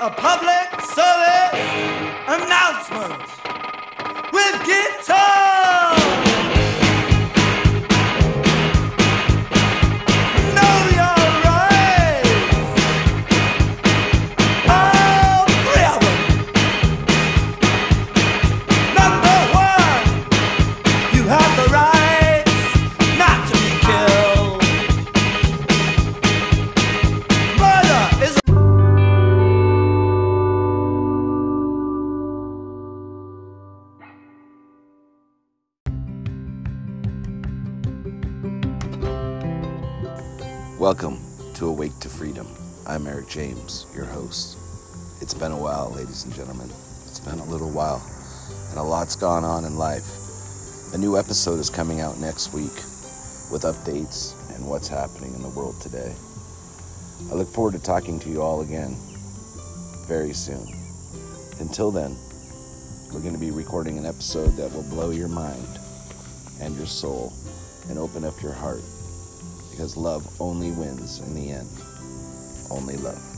a public service announcement Welcome to Awake to Freedom. I'm Eric James, your host. It's been a while, ladies and gentlemen. It's been a little while, and a lot's gone on in life. A new episode is coming out next week with updates and what's happening in the world today. I look forward to talking to you all again very soon. Until then, we're going to be recording an episode that will blow your mind and your soul and open up your heart because love only wins in the end. Only love.